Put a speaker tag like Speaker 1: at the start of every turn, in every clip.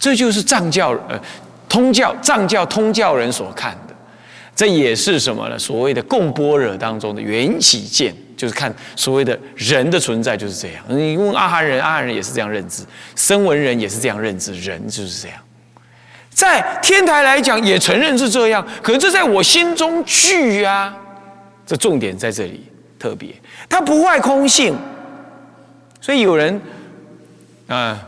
Speaker 1: 这就是藏教呃通教藏教通教人所看的，这也是什么呢？所谓的共般若当中的缘起见，就是看所谓的人的存在就是这样。你问阿含人，阿含人也是这样认知；声闻人也是这样认知，人就是这样。在天台来讲，也承认是这样，可是这在我心中具啊，这重点在这里特别，它不坏空性，所以有人啊，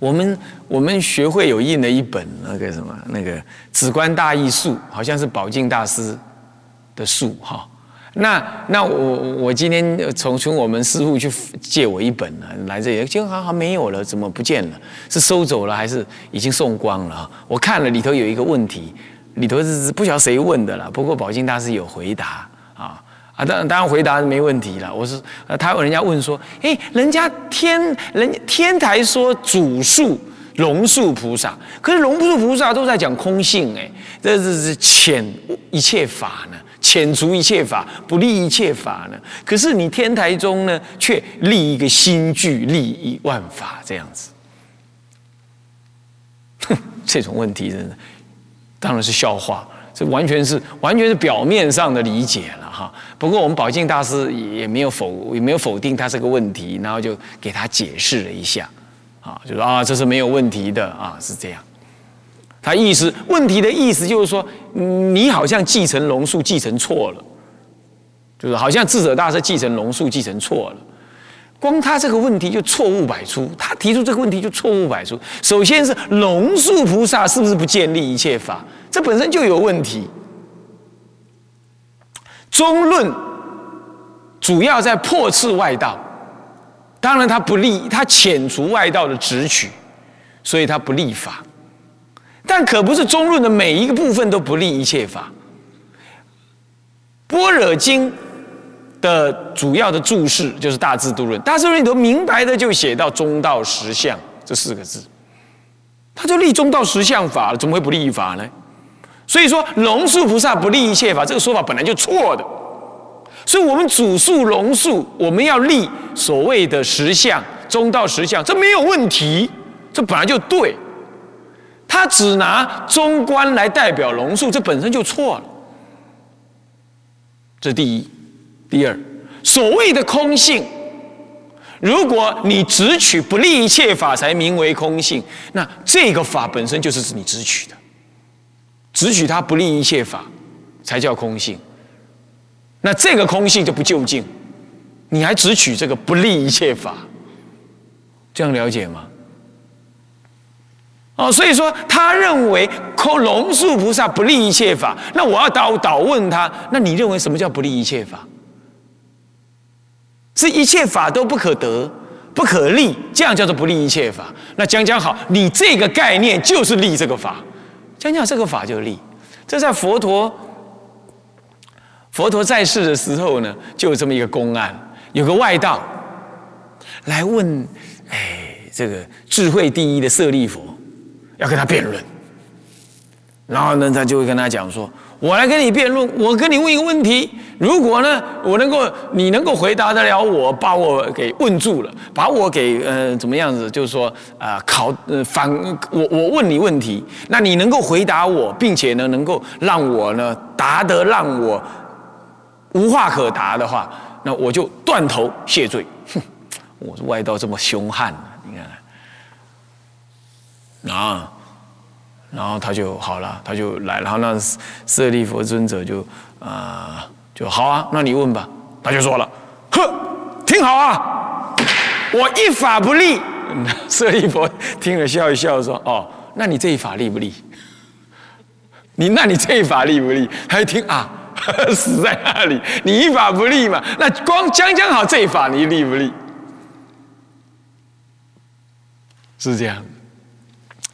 Speaker 1: 我们我们学会有印了一本那个什么那个《止观大义述》，好像是宝镜大师的述哈。那那我我今天从从我们师傅去借我一本呢，来这里结果好像没有了，怎么不见了？是收走了还是已经送光了？我看了里头有一个问题，里头是不晓得谁问的了。不过宝镜大师有回答啊啊，当当然回答没问题了。我是呃，他人家问说，哎，人家天人天台说主树龙树菩萨，可是龙树菩萨都在讲空性，哎，这是是遣一切法呢。遣除一切法，不立一切法呢？可是你天台中呢，却立一个新句，立一万法这样子。哼，这种问题真的当然是笑话，这完全是完全是表面上的理解了哈。不过我们宝镜大师也没有否也没有否定他这个问题，然后就给他解释了一下，啊，就说啊，这是没有问题的啊，是这样。他意思问题的意思就是说，你好像继承龙树继承错了，就是好像智者大师继承龙树继承错了。光他这个问题就错误百出，他提出这个问题就错误百出。首先是龙树菩萨是不是不建立一切法？这本身就有问题。中论主要在破斥外道，当然他不立，他遣除外道的直取，所以他不立法。但可不是中论的每一个部分都不利一切法。般若经的主要的注释就是大智度论，大智度论里头明白的就写到中道实相这四个字，他就立中道实相法了，怎么会不立法呢？所以说龙树菩萨不立一切法，这个说法本来就错的。所以我们主述龙树，我们要立所谓的实相中道实相，这没有问题，这本来就对。他只拿中观来代表龙树，这本身就错了。这第一，第二，所谓的空性，如果你只取不立一切法才名为空性，那这个法本身就是指你只取的，只取它不立一切法才叫空性。那这个空性就不究竟，你还只取这个不立一切法，这样了解吗？哦，所以说他认为空龙树菩萨不立一切法，那我要倒倒问他，那你认为什么叫不立一切法？是一切法都不可得、不可立，这样叫做不立一切法？那讲讲好，你这个概念就是立这个法，讲讲这个法就立。这在佛陀佛陀在世的时候呢，就有这么一个公案，有个外道来问，哎，这个智慧第一的舍利佛。要跟他辩论，然后呢，他就会跟他讲说：“我来跟你辩论，我跟你问一个问题，如果呢，我能够，你能够回答得了我，把我给问住了，把我给呃怎么样子，就是说啊考呃反我我问你问题，那你能够回答我，并且呢能够让我呢答得让我无话可答的话，那我就断头谢罪。哼，我外道这么凶悍。”你看看啊，然后他就好了，他就来，然后那舍利佛尊者就啊，就好啊，那你问吧。他就说了，哼，听好啊，我一法不立。舍利佛听了笑一笑说，哦，那你这一法立不立？你那你这一法立不立？他一听啊，死在那里，你一法不立嘛，那光讲讲好这一法你立不立？是这样。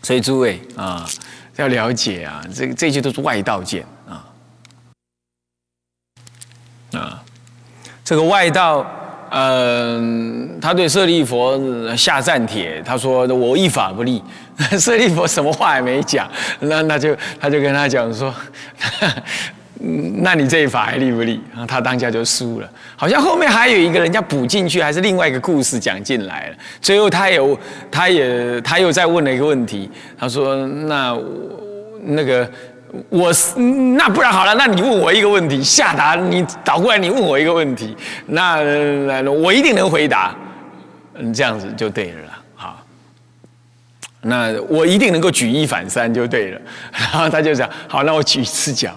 Speaker 1: 所以诸位啊，要了解啊，这这些都是外道见啊。啊，这个外道，嗯，他对舍利佛下战帖，他说我一法不立。舍利佛什么话也没讲，那那就他就跟他讲说，嗯，那你这一法还厉不厉？然后他当下就输了。好像后面还有一个人家补进去，还是另外一个故事讲进来了。最后他有，他也他又再问了一个问题，他说：“那那个我是那不然好了，那你问我一个问题，下达你倒过来你问我一个问题，那那我一定能回答。嗯，这样子就对了。好，那我一定能够举一反三就对了。然 后他就讲：好，那我举一次脚。”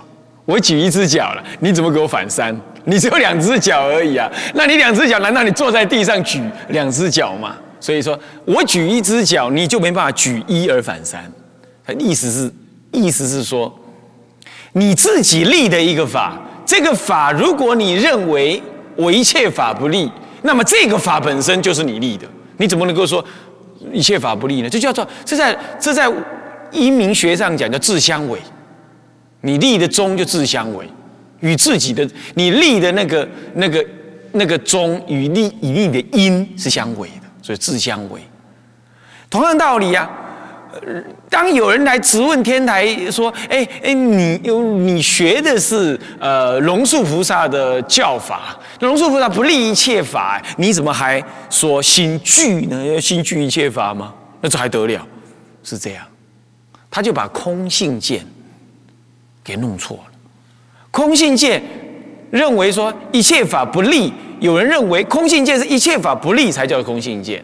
Speaker 1: 我举一只脚了，你怎么给我反三？你只有两只脚而已啊！那你两只脚，难道你坐在地上举两只脚吗？所以说我举一只脚，你就没办法举一而反三。他意思是，意思是说，你自己立的一个法，这个法如果你认为我一切法不立，那么这个法本身就是你立的，你怎么能够说一切法不立呢？这叫做这在这在阴明学上讲叫自相违。你立的宗就自相违，与自己的你立的那个那个那个宗与立与立的因是相违的，所以自相违。同样道理啊，当有人来质问天台说：“哎哎，你有你学的是呃龙树菩萨的教法，龙树菩萨不立一切法，你怎么还说心具呢？要心具一切法吗？那这还得了？是这样，他就把空性见。”给弄错了，空性界认为说一切法不立，有人认为空性界是一切法不立才叫空性界，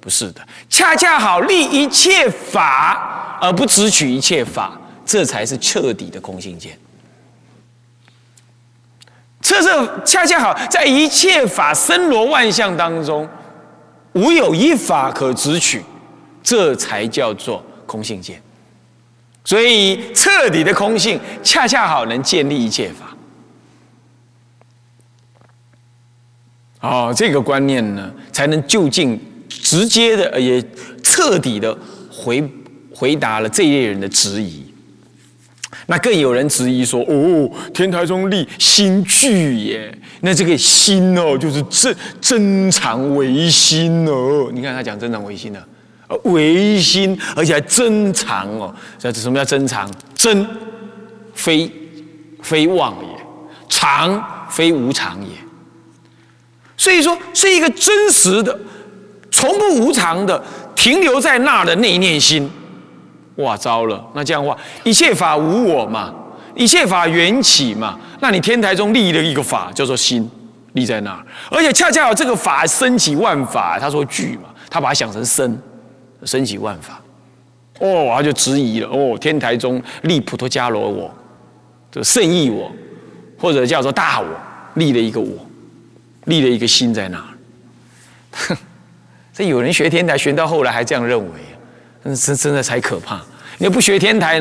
Speaker 1: 不是的，恰恰好立一切法而不只取一切法，这才是彻底的空性界。这这恰恰好在一切法森罗万象当中，无有一法可执取，这才叫做空性界。所以，彻底的空性恰恰好能建立一切法。哦，这个观念呢，才能就近、直接的，也彻底的回回答了这一类人的质疑。那更有人质疑说：“哦，天台中立心具耶，那这个心哦，就是真真常唯心哦。你看他讲真常唯心的。”唯心，而且还真常哦。这什么叫真常？真非非妄也，常非无常也。所以说，是一个真实的、从不无常的，停留在那的那一念心。哇，糟了！那这样的话，一切法无我嘛，一切法缘起嘛。那你天台中立了一个法叫做心，立在那儿，而且恰恰有这个法升起万法。他说聚嘛，他把它想成生。升起万法，哦，他就质疑了。哦，天台中立普陀伽罗我，这圣意我，或者叫做大我，立了一个我，立了一个心在那儿。哼，这有人学天台学到后来还这样认为，真真的才可怕。你不学天台，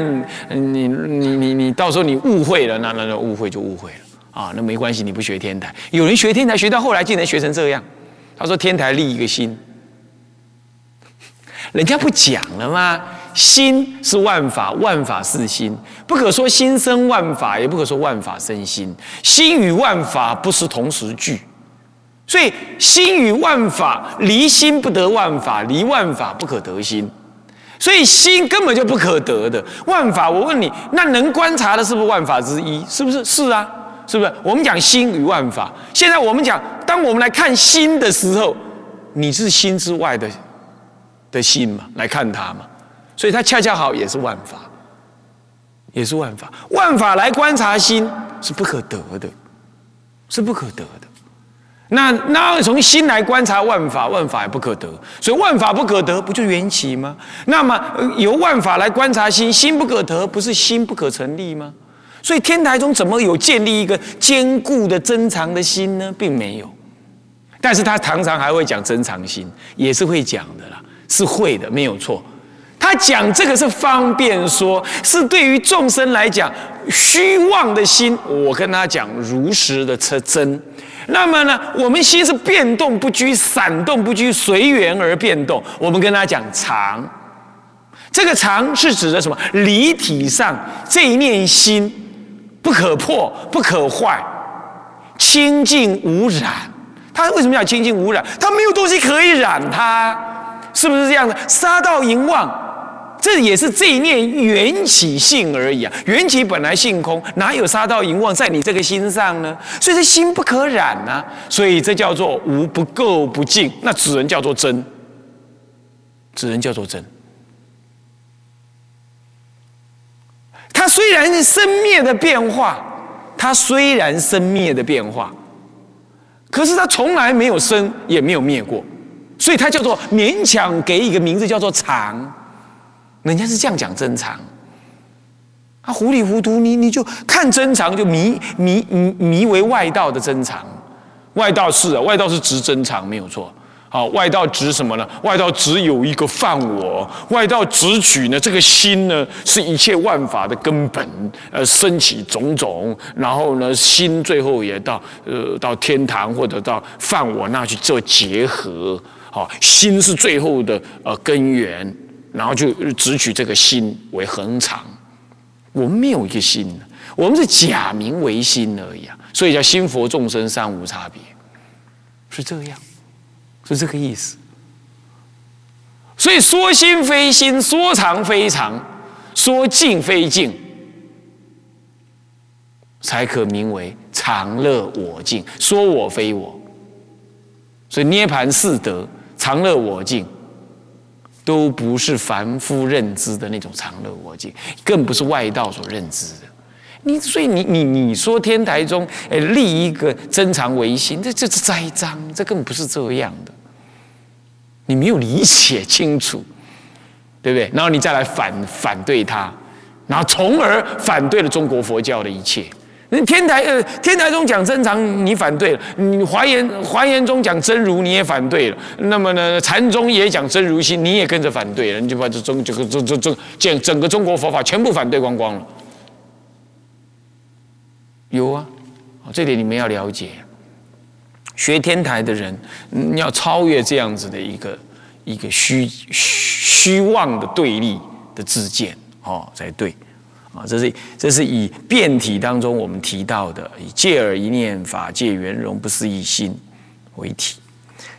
Speaker 1: 你你你你到时候你误会了，那那那误会就误会了啊。那没关系，你不学天台，有人学天台学到后来竟然学成这样。他说天台立一个心。人家不讲了吗？心是万法，万法是心，不可说心生万法，也不可说万法生心。心与万法不是同时具，所以心与万法离心不得万法，离万法不可得心，所以心根本就不可得的。万法，我问你，那能观察的是不是万法之一？是不是？是啊，是不是？我们讲心与万法，现在我们讲，当我们来看心的时候，你是心之外的。的心嘛，来看它嘛，所以它恰恰好也是万法，也是万法，万法来观察心是不可得的，是不可得的。那那从心来观察万法，万法也不可得，所以万法不可得，不就缘起吗？那么由万法来观察心，心不可得，不是心不可成立吗？所以天台中怎么有建立一个坚固的珍藏的心呢？并没有，但是他常常还会讲珍藏心，也是会讲的啦。是会的，没有错。他讲这个是方便说，是对于众生来讲虚妄的心。我跟他讲如实的车真。那么呢，我们心是变动不居、闪动不居、随缘而变动。我们跟他讲常，这个常是指的什么？离体上这一念心不可破、不可坏、清净无染。他为什么要清净无染？他没有东西可以染他。是不是这样的？杀盗淫妄，这也是这一念缘起性而已啊！缘起本来性空，哪有杀盗淫妄在你这个心上呢？所以这心不可染呐，所以这叫做无不垢不净，那只能叫做真，只能叫做真。它虽然是生灭的变化，它虽然生灭的变化，可是它从来没有生也没有灭过，所以它叫做勉强给一个名字叫做常。人家是这样讲真常，啊，糊里糊涂，你你就看真常，就迷迷迷为外道的真常，外道是啊，外道是执真常没有错，好，外道执什么呢？外道只有一个犯我，外道执取呢，这个心呢，是一切万法的根本，呃，升起种种，然后呢，心最后也到呃到天堂或者到犯我那去做结合，好，心是最后的呃根源。然后就只取这个心为恒常，我们没有一个心，我们是假名为心而已啊，所以叫心佛众生三无差别，是这样，是这个意思。所以说心非心，说常非常，说静非静，才可名为常乐我净。说我非我，所以涅盘四德，常乐我净。都不是凡夫认知的那种常乐我净，更不是外道所认知的。你所以你你你说天台中诶立一个真常唯心，这这是栽赃，这根本不是这样的。你没有理解清楚，对不对？然后你再来反反对他，然后从而反对了中国佛教的一切。天台呃，天台中讲真常，你反对了；你华严华严中讲真如，你也反对了。那么呢，禅宗也讲真如心，你也跟着反对了。你就把这中这个这这这整整个中国佛法全部反对光光了。有啊，这点你们要了解。学天台的人，你要超越这样子的一个一个虚虚妄的对立的自见哦，才对。啊，这是这是以变体当中我们提到的，以借耳一念法界圆融不思一心为体。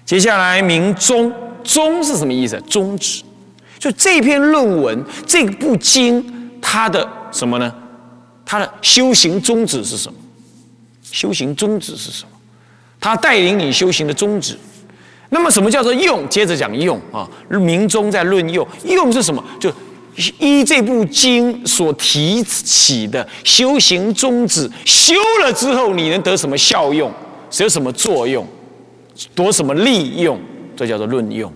Speaker 1: 接下来明宗，宗是什么意思？宗旨，就这篇论文这部经，它的什么呢？它的修行宗旨是什么？修行宗旨是什么？它带领你修行的宗旨。那么什么叫做用？接着讲用啊，明宗在论用，用是什么？就。依这部经所提起的修行宗旨，修了之后你能得什么效用？有什么作用？得什么利用？这叫做论用，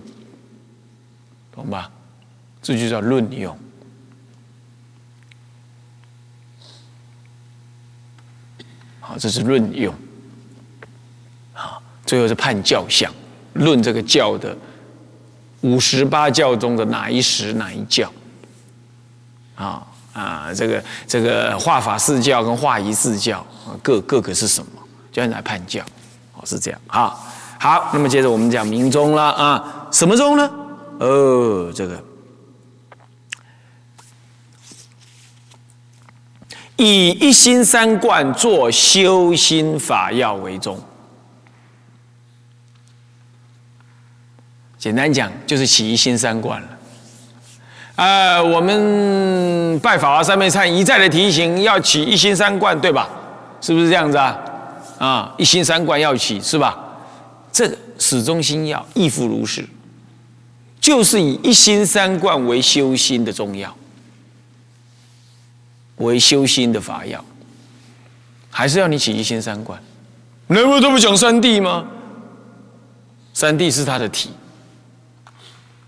Speaker 1: 懂吧？这就叫论用。好，这是论用。好，最后是判教相，论这个教的五十八教中的哪一十哪一教。啊啊，这个这个化法四教跟化仪四教各各个是什么？就来判教，哦，是这样啊。好，那么接着我们讲明宗了啊，什么宗呢？哦，这个以一心三观做修心法要为宗。简单讲，就是起一心三观了。呃，我们拜法华三昧忏一再的提醒，要起一心三观，对吧？是不是这样子啊？啊，一心三观要起，是吧？这始终心要，亦复如是，就是以一心三观为修心的中药，为修心的法药，还是要你起一心三观？能不这么讲三谛吗？三谛是他的体。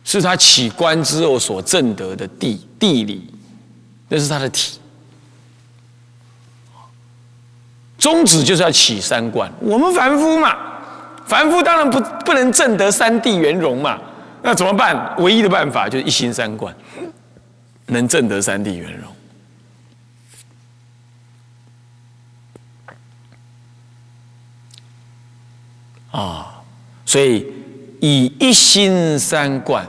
Speaker 1: 是他起观之后所证得的地地理，那是他的体。宗旨就是要起三观。我们凡夫嘛，凡夫当然不不能证得三地圆融嘛，那怎么办？唯一的办法就是一心三观，能证得三地圆融。啊，所以。以一心三观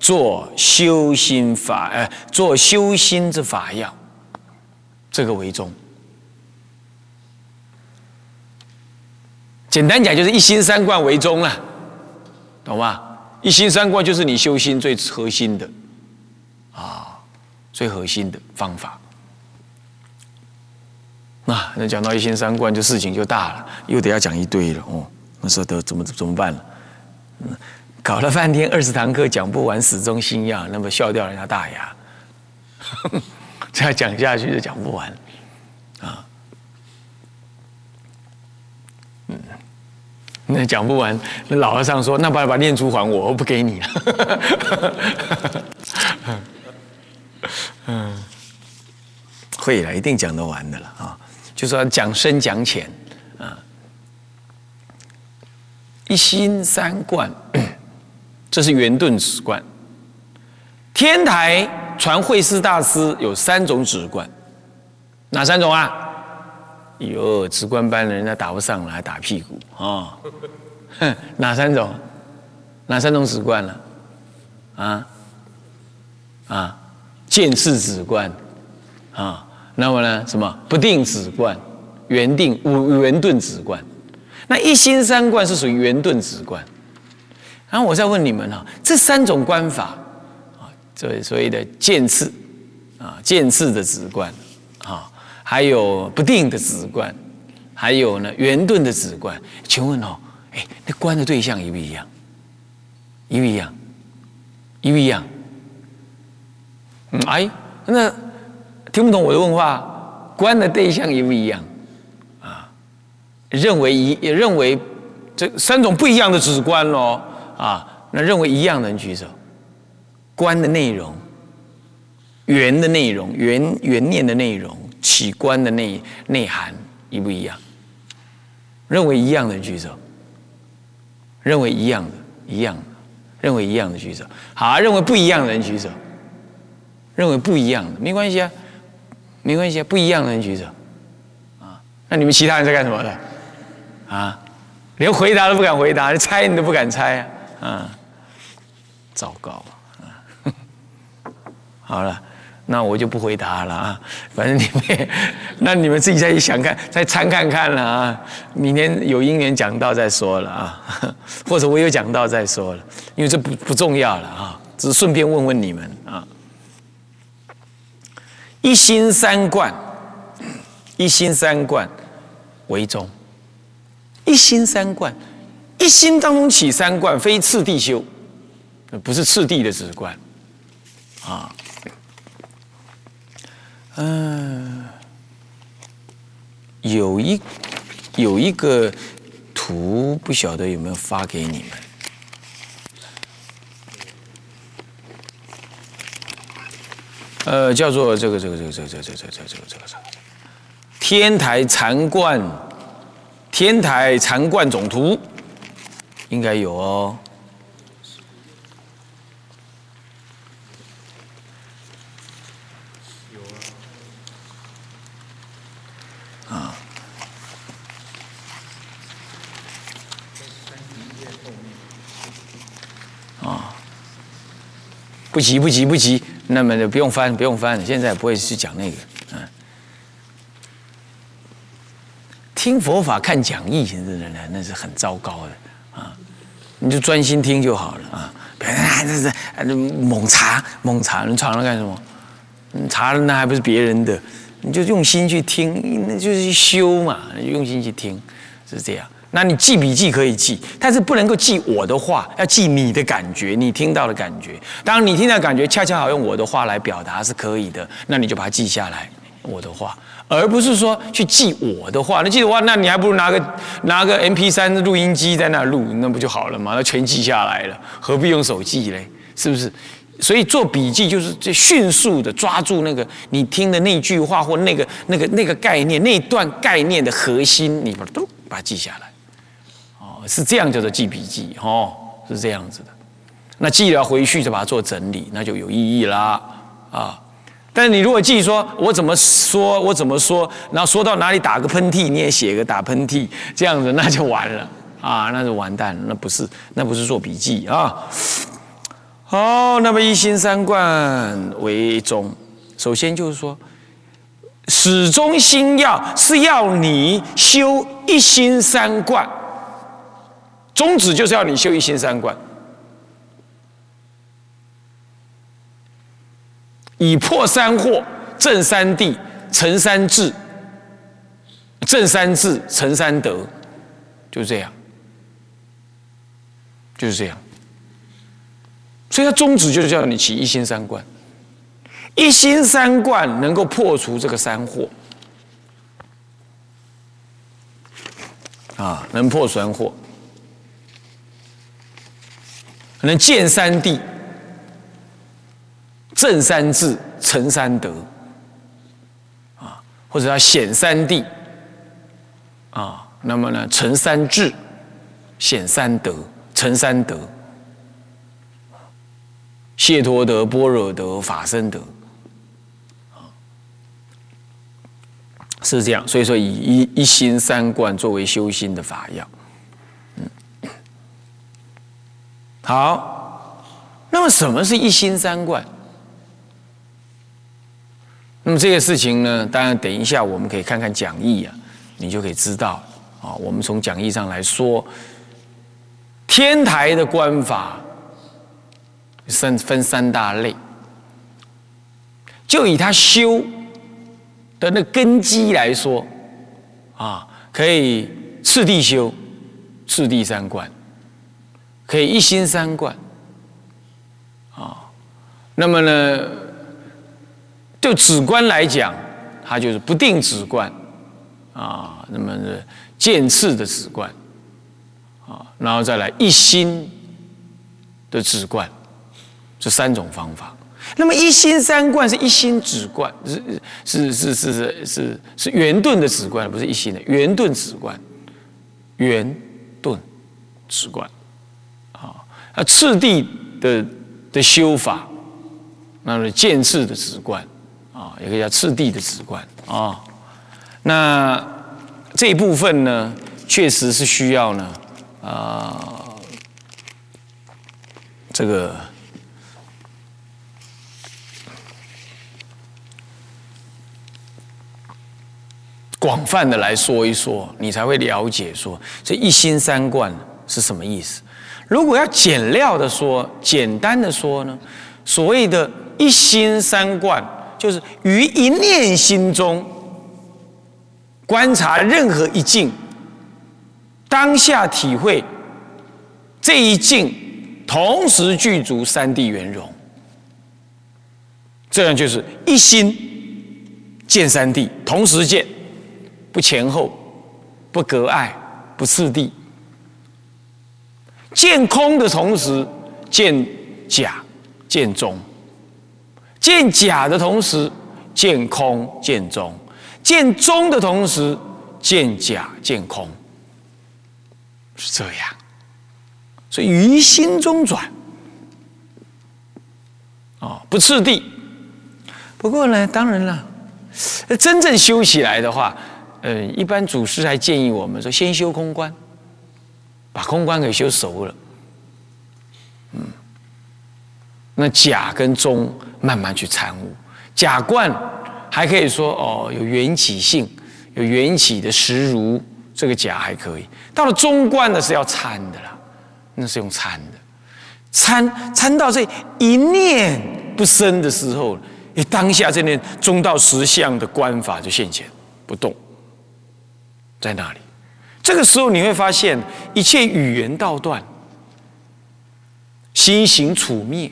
Speaker 1: 做修心法，呃，做修心之法要，这个为宗。简单讲，就是一心三观为宗了，懂吗？一心三观就是你修心最核心的，啊，最核心的方法。那那讲到一心三观，就事情就大了，又得要讲一堆了哦。那时候得怎么怎么办了？搞了半天二十堂课讲不完，始终心要，那么笑掉人家大牙。再讲下去就讲不完，啊，嗯，那讲不完，那老和尚说：“那把把念珠还我，我不给你了。”嗯，会了，一定讲得完的了啊！就说讲深讲浅啊，一心三观，这是圆顿止观，天台。传慧师大师有三种止观，哪三种啊？哟，止观班的人家打不上来，打屁股啊！哼，哪三种？哪三种止观了？啊啊，见次止观啊，那么呢？什么不定止观、圆定、五圆顿止观？那一心三观是属于圆顿止观。然后我再问你们啊，这三种观法啊。这所谓的渐次啊，渐次的止观啊，还有不定的止观，还有呢圆顿的止观。请问哦，哎，那观的对象一不一样？一不一样？一不一样？哎，那听不懂我的问话，观的对象一不一样？认为一也认为这三种不一样的止观咯，啊，那认为一样的人举手。观的内容，圆的内容，圆圆念的内容，起观的内内涵一不一样？认为一样的举手。认为一样的，一样的，认为一样的举手。好，认为不一样的人举手。认为不一样的，没关系啊，没关系啊，不一样的人举手。啊，那你们其他人在干什么的？啊，连回答都不敢回答，猜你都不敢猜啊，啊，糟糕啊。好了，那我就不回答了啊。反正你们，那你们自己再去想看，再参看看了啊。明天有因缘讲到再说了啊，或者我有讲到再说了，因为这不不重要了啊，只是顺便问问你们啊。一心三观，一心三观为宗。一心三观，一心当中起三观，非次第修，不是次第的止观啊。嗯，有一有一个图，不晓得有没有发给你们？呃，叫做这个这个这个这个这个这个这个这个这个天台禅观，天台禅观总图，应该有哦。啊。啊不急不急不急，那么就不用翻不用翻，现在不会去讲那个，听佛法看讲义，现在的人那是很糟糕的啊，你就专心听就好了啊，别这是猛查猛查，你查了干什么？你查了那还不是别人的，你就用心去听，那就是修嘛，用心去听是这样。那你记笔记可以记，但是不能够记我的话，要记你的感觉，你听到的感觉。当，你听到感觉恰恰好用我的话来表达是可以的，那你就把它记下来，我的话，而不是说去记我的话。那记的话，那你还不如拿个拿个 M P 三录音机在那录，那不就好了吗？那全记下来了，何必用手记嘞？是不是？所以做笔记就是这迅速的抓住那个你听的那句话或那个那个那个概念那段概念的核心，你把它都把它记下来。哦是这样叫做记笔记，哦，是这样子的。那记了回去就把它做整理，那就有意义啦，啊。但你如果记说，我怎么说，我怎么说，然后说到哪里打个喷嚏，你也写个打喷嚏，这样子那就完了啊，那就完蛋了，那不是，那不是做笔记啊。好，那么一心三观为宗，首先就是说，始终心要是要你修一心三观。宗旨就是要你修一心三观，以破三惑，正三谛，成三智，正三智，成三德，就这样，就是这样。所以，他宗旨就是叫你起一心三观，一心三观能够破除这个三惑，啊，能破三惑，能见三谛，正三智，成三德，啊，或者叫显三谛，啊，那么呢，成三智，显三德，成三德。谢陀德、般若德、法身德，啊是这样。所以说，以一一心三观作为修心的法要。嗯，好。那么，什么是一心三观？那么这个事情呢？当然，等一下我们可以看看讲义啊，你就可以知道啊。我们从讲义上来说，天台的观法。分分三大类，就以他修的那根基来说，啊，可以次第修，次第三观，可以一心三观，啊，那么呢，就止观来讲，它就是不定止观，啊，那么是渐次的止观，啊，然后再来一心的止观。这三种方法，那么一心三观是一心止观，是是是是是是是圆顿的止观，不是一心的圆顿止观，圆顿止观，啊，那次第的的修法，那是渐次的止观，啊，也可以叫次第的止观，啊，那这一部分呢，确实是需要呢，啊，这个。广泛的来说一说，你才会了解说这一心三观是什么意思。如果要简料的说，简单的说呢，所谓的一心三观，就是于一念心中观察任何一境，当下体会这一境同时具足三地圆融，这样就是一心见三地，同时见。不前后，不隔碍，不次第。见空的同时，见假，见中；见假的同时，见空，见中；见中的同时，见假，见空。是这样，所以于心中转。啊，不次第。不过呢，当然了，真正修起来的话。呃，一般祖师还建议我们说，先修空观，把空观给修熟了，嗯，那假跟中慢慢去参悟，假观还可以说哦，有缘起性，有缘起的实如，这个假还可以。到了中观呢，是要参的啦，那是用参的，参参到这一念不生的时候，你当下这念中道实相的观法就现前不动。在那里？这个时候你会发现一切语言道断，心行处灭。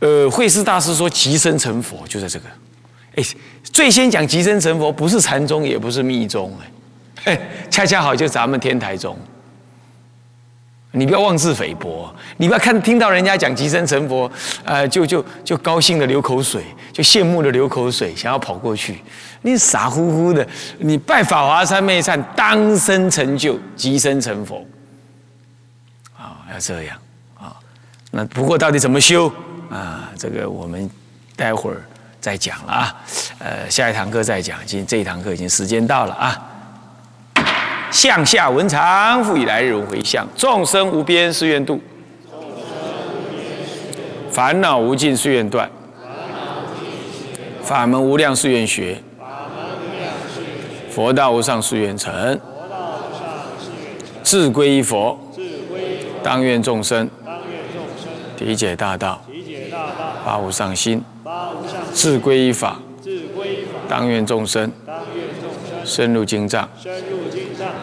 Speaker 1: 呃，慧思大师说：“即生成佛，就在这个。”哎，最先讲即生成佛，不是禅宗，也不是密宗，哎，恰恰好就咱们天台宗。你不要妄自菲薄，你不要看听到人家讲即生成佛，呃，就就就高兴的流口水，就羡慕的流口水，想要跑过去。你傻乎乎的，你拜法华三昧忏，当生成就即生成佛，啊，要这样啊。那不过到底怎么修啊？这个我们待会儿再讲了啊。呃，下一堂课再讲，今这一堂课已经时间到了啊。向下文长，复以来日回向，众生无边誓愿度，烦恼无尽誓愿断，法门无量誓愿学，佛道无上誓愿成，志归一佛，当愿众生体解大道，
Speaker 2: 体解大道，
Speaker 1: 发无上心，自归依法，当愿众生深入经藏，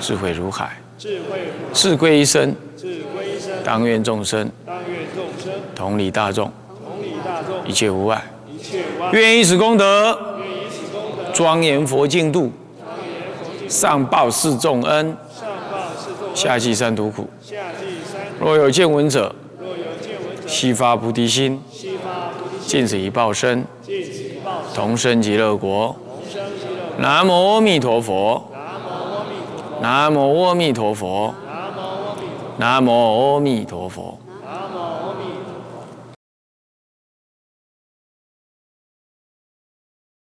Speaker 1: 智慧如海，
Speaker 2: 智慧
Speaker 1: 归一生，
Speaker 2: 智归一生，
Speaker 1: 当愿众生同理大众，一切无碍。愿以此功德，庄严佛净土，上报四重恩，下济三途苦。若有见闻者，悉发菩提心，尽此一报身，同生极乐国。南无阿弥陀佛。
Speaker 2: 南无阿弥陀佛，
Speaker 1: 南无阿弥陀佛。
Speaker 2: 南无阿弥陀佛，